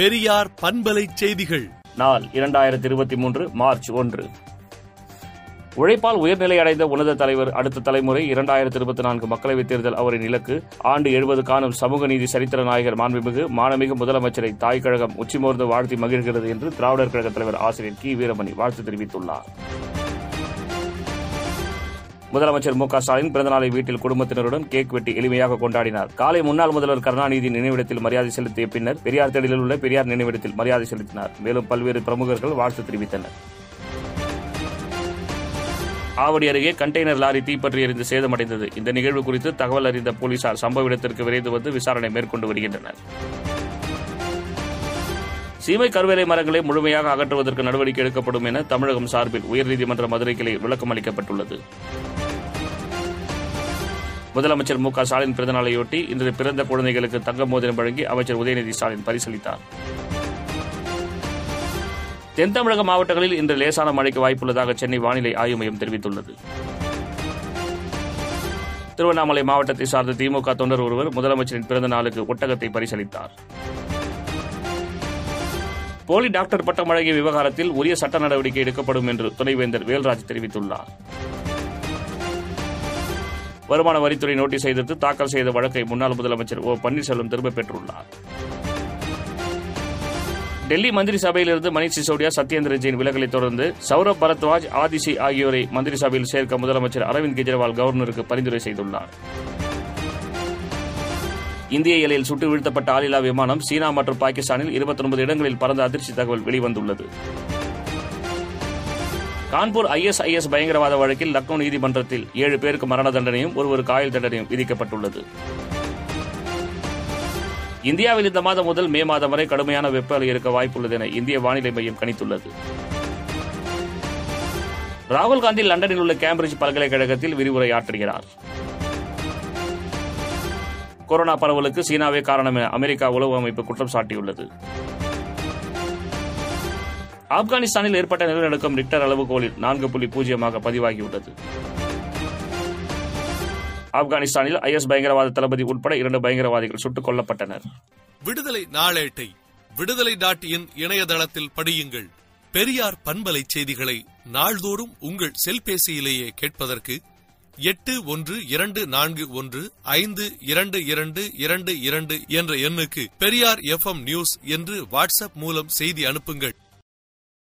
பெரியார் பண்பலை செய்திகள். நாள் இரண்டாயிரத்தி இருபத்தி மூன்று மார்ச் ஒன்று. உழைப்பால் உயர்நிலை அடைந்த உன்னத தலைவர் அடுத்த தலைமுறை இரண்டாயிரத்தி இருபத்தி நான்கு மக்களவைத் தேர்தல் அவரின் இலக்கு ஆண்டு எழுபது காணும் சமூக நீதி சரித்திர நாயகர் மாண்புமிகு மானமிகு முதலமைச்சரை தாய் கழகம் உச்சிமோர்ந்து வாழ்த்தி மகிழ்கிறது என்று திராவிடர் கழக தலைவர் ஆசிரியர் கி. வீரமணி வாழ்த்து தெரிவித்துள்ளார். முதலமைச்சர் மு க ஸ்டாலின் பிறந்தநாளை வீட்டில் குடும்பத்தினருடன் கேக் வெட்டி எளிமையாக கொண்டாடினார். காலை முன்னாள் முதல்வர் கருணாநிதி நினைவிடத்தில் மரியாதை செலுத்திய பின்னர் பெரியார் திடலில் உள்ள பெரியார் நினைவிடத்தில் மரியாதை செலுத்தினார். மேலும் பல்வேறு பிரமுகர்கள் வாழ்த்து தெரிவித்தனர். ஆவடி அருகே கண்டெய்னர் லாரி தீப்பற்றி எரிந்து சேதமடைந்தது. இந்த நிகழ்வு குறித்து தகவல் அறிந்த போலீசார் சம்பவ இடத்திற்கு விரைந்து வந்து விசாரணை மேற்கொண்டு வருகின்றனர். சீமை கருவேலை மரங்களை முழுமையாக அகற்றுவதற்கு நடவடிக்கை எடுக்கப்படும் என தமிழகம் சார்பில் உயர்நீதிமன்ற மதுரை கிளை விளக்கம் அளிக்கப்பட்டுள்ளது முதலமைச்சர் மு க ஸ்டாலின் பிறந்தநாளையொட்டி இன்று பிறந்த குழந்தைகளுக்கு தங்க மோதிரம் வழங்கி அமைச்சர் உதயநிதி ஸ்டாலின் பரிசளித்தார். தென் தமிழக மாவட்டங்களில் இன்று லேசான மழைக்கு வாய்ப்புள்ளதாக சென்னை வானிலை ஆய்வு மையம் தெரிவித்துள்ளது. திருவண்ணாமலை மாவட்டத்தை சார்ந்த திமுக தொண்டர் ஒருவர் முதலமைச்சரின் பிறந்த நாளுக்கு ஒட்டகத்தை பரிசளித்தார். போலி டாக்டர் பட்டம் வழங்கிய விவகாரத்தில் உரிய சட்ட நடவடிக்கை எடுக்கப்படும் என்று துணைவேந்தர் வேல்ராஜ் தெரிவித்துள்ளார். வருமான வரித்துறை நோட்டீஸ் எதிர்த்து தாக்கல் செய்த வழக்கை முன்னாள் முதலமைச்சர் ஓ பன்னீர்செல்வம் திரும்பப் பெற்றுள்ளார். டெல்லி மந்திரி சபையிலிருந்து மணிஷ் சிசோடியா சத்யேந்திர ஜெயின் விலகலை தொடர்ந்து சௌரப் பரத்வாஜ் ஆதிசி ஆகியோரை மந்திரி சபையில் சேர்க்க முதலமைச்சர் அரவிந்த் கெஜ்ரிவால் கவர்னருக்கு பரிந்துரை செய்துள்ளார். இந்திய எல்லையில் சுட்டு வீழ்த்தப்பட்ட ஆளில்லா விமானம் சீனா மற்றும் பாகிஸ்தானில் இருபத்தொன்பது இடங்களில் பறந்த அதிர்ச்சி தகவல் வெளிவந்துள்ளது. கான்பூர் ஐஎஸ்ஐஎஸ் பயங்கரவாத வழக்கில் லக்னோ நீதிமன்றத்தில் ஏழு பேருக்கு மரண தண்டனையும் ஒருவர் காயல் தண்டனையும் விதிக்கப்பட்டுள்ளது. இந்தியாவில் இந்த மாதம் முதல் மே மாதம் வரை கடுமையான வெப்ப அலை இருக்க வாய்ப்புள்ளது என இந்திய வானிலை மையம் கணித்துள்ளது. ராகுல் காந்தி லண்டனில் உள்ள கேம்பிரிட்ஜ் பல்கலைக்கழகத்தில் விரிவுரை ஆற்றுகிறார் கொரோனா பரவலுக்கு சீனாவே காரணம் என அமெரிக்கா உளவு அமைப்பு குற்றம் சாட்டியுள்ளது. ஆப்கானிஸ்தானில் ஏற்பட்ட நிலநடுக்கம் ரிக்டர் அளவுகோலில் நான்கு புள்ளி பூஜ்ஜியமாக பதிவாகியுள்ளது. ஆப்கானிஸ்தானில் ஐஎஸ் பயங்கரவாத தளபதி உட்பட இரண்டு பயங்கரவாதிகள் சுட்டுக் கொல்லப்பட்டனர். விடுதலை நாளேட்டை விடுதலை டாட் இன் இணையதளத்தில் படியுங்கள். பெரியார் பண்பலை செய்திகளை நாள்தோறும் உங்கள் செல்பேசியிலேயே கேட்பதற்கு எட்டு ஒன்று இரண்டு நான்கு ஒன்று ஐந்து இரண்டு இரண்டு இரண்டு இரண்டு என்ற எண்ணுக்கு பெரியார் எஃப்எம் நியூஸ் என்று வாட்ஸ்அப் மூலம் செய்தி அனுப்புங்கள்.